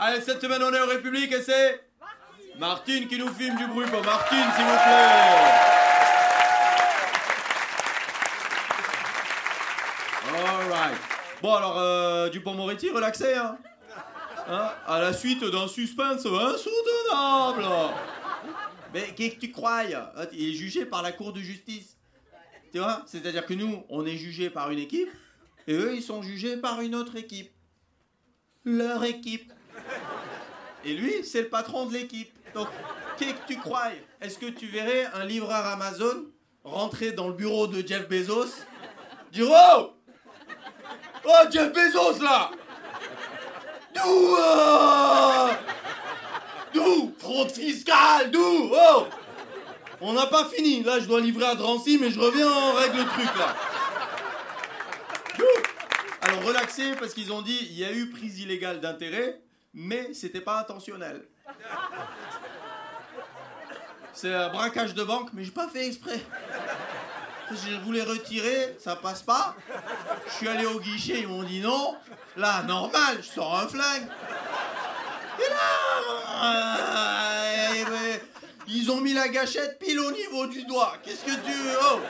Allez, cette semaine, on est en République et c'est. Martine qui nous filme du bruit Martine, s'il vous plaît. Bon, alors, euh, Dupont-Moretti, relaxé, hein Hein À la suite d'un suspense insoutenable. Mais qu'est-ce que tu crois Il est jugé par la Cour de justice. Tu vois C'est-à-dire que nous, on est jugé par une équipe, et eux, ils sont jugés par une autre équipe. Leur équipe. Et lui, c'est le patron de l'équipe. Donc, qu'est-ce que tu crois Est-ce que tu verrais un livreur Amazon rentrer dans le bureau de Jeff Bezos dire Oh! Oh, Jeff Bezos là! D'où euh, D'où? Fraude fiscale D'où? Oh! On n'a pas fini. Là, je dois livrer à Drancy, mais je reviens, en règle le truc là. Alors, relaxez, parce qu'ils ont dit il y a eu prise illégale d'intérêt, mais c'était pas intentionnel. C'est un braquage de banque, mais j'ai pas fait exprès. Je voulais retirer, ça passe pas. Je suis allé au guichet, ils m'ont dit non. Là, normal, je sors un flingue. Et là, euh, ils ont mis la gâchette pile au niveau du doigt. Qu'est-ce que tu oh?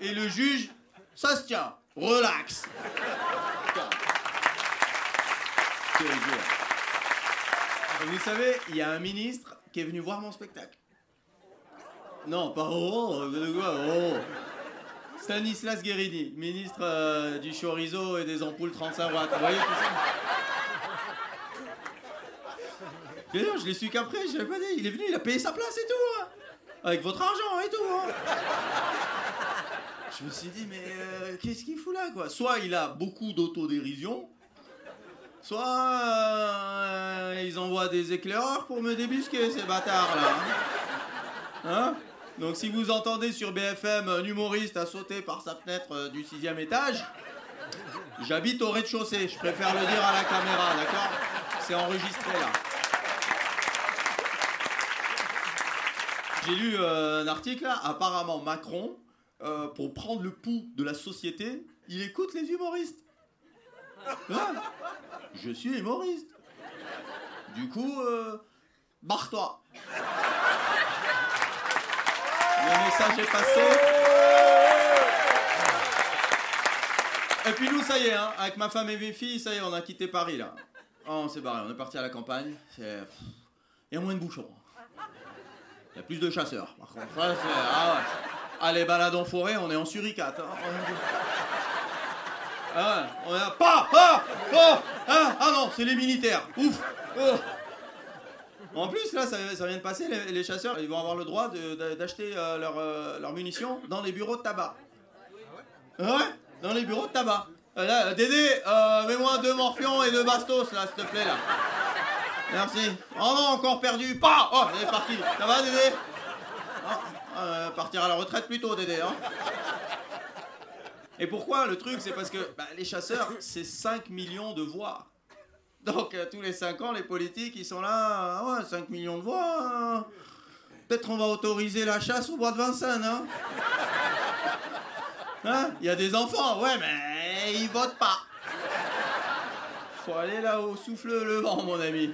Et le juge, ça se tient. Relax. Vous savez, il y a un ministre qui est venu voir mon spectacle. Non, pas oh. Stanislas Guérini, ministre euh, du chorizo et des ampoules 35 watts. Vous voyez je l'ai su qu'après, je pas dit. Il est venu, il a payé sa place et tout. hein. Avec votre argent et tout. hein. Je me suis dit, mais euh, qu'est-ce qu'il fout là, quoi? Soit il a beaucoup d'autodérision, soit euh, ils envoient des éclaireurs pour me débusquer, ces bâtards là. Hein, Hein? Donc si vous entendez sur BFM un humoriste a sauté par sa fenêtre euh, du sixième étage, j'habite au rez-de-chaussée. Je préfère le dire à la caméra, d'accord? C'est enregistré là. J'ai lu euh, un article apparemment Macron, pour prendre le pouls de la société, il écoute les humoristes. Hein? Je suis humoriste. Du coup, euh, barre-toi. Le message est passé. Et puis nous, ça y est, hein, avec ma femme et mes filles, ça y est, on a quitté Paris là. Oh, on s'est barré, on est parti à la campagne. Il y a moins de bouchons. Il y a plus de chasseurs, par contre. Ça, ah ouais. Les balades en forêt, on est en suricate. hein. Ah ouais, on a pas, pas, hein, ah non, c'est les militaires. Ouf. oh. En plus, là, ça, vient de passer, les, chasseurs, ils vont avoir le droit d'acheter euh, leurs euh, leurs munitions dans les bureaux de tabac. Ouais, dans les bureaux de tabac. Euh, euh, Dédé, euh, mets-moi deux morpions et deux bastos, là, s'il te plaît, là. Merci. Oh non, encore perdu. Pas Oh, elle est. Ça va, Dédé? Ah, euh, Partir à la retraite plutôt, Dédé, hein Et pourquoi Le truc, c'est parce que bah, les chasseurs, c'est 5 millions de voix. Donc, euh, tous les 5 ans, les politiques, ils sont là. Ah ouais, 5 millions de voix. hein. Peut-être on va autoriser la chasse au bois de Vincennes, hein Hein Il y a des enfants, ouais, mais ils votent pas. Faut aller là où souffle le vent, mon ami.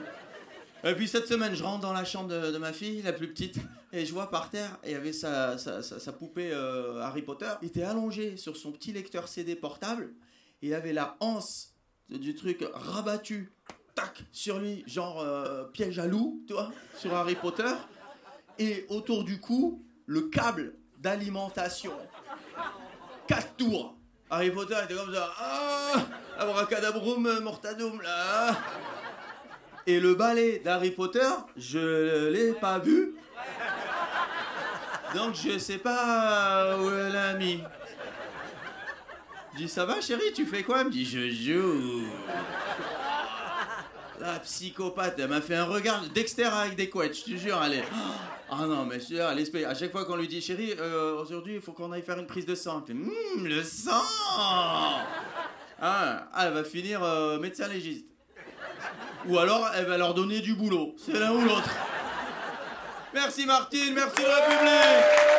Et puis cette semaine, je rentre dans la chambre de ma fille, la plus petite, et je vois par terre, il y avait sa, sa, poupée euh, Harry Potter. Il était allongé sur son petit lecteur CD portable, il avait la anse de- du truc rabattu, tac, sur lui, genre euh, piège à loup, tu vois, sur Harry Potter. Et autour du cou, le câble d'alimentation. Quatre tours. Harry Potter était comme ça. Ah, abracadabrum, mortadum, là. Et le balai d'Harry Potter, je l'ai pas vu. Donc je sais pas où elle l'a mis. Je dis ça va chérie, tu fais quoi? Elle me dit je joue. La psychopathe, elle m'a fait un regard de Dexter avec des couettes, je te jure, elle est... Ah non, mais je elle espèce- À chaque fois qu'on lui dit, chérie, euh, aujourd'hui, il faut qu'on aille faire une prise de sang. Elle fait, Hum, le sang ah, elle va finir euh, médecin légiste. Ou alors, elle va leur donner du boulot. C'est l'un ou l'autre. Merci Martine, merci le République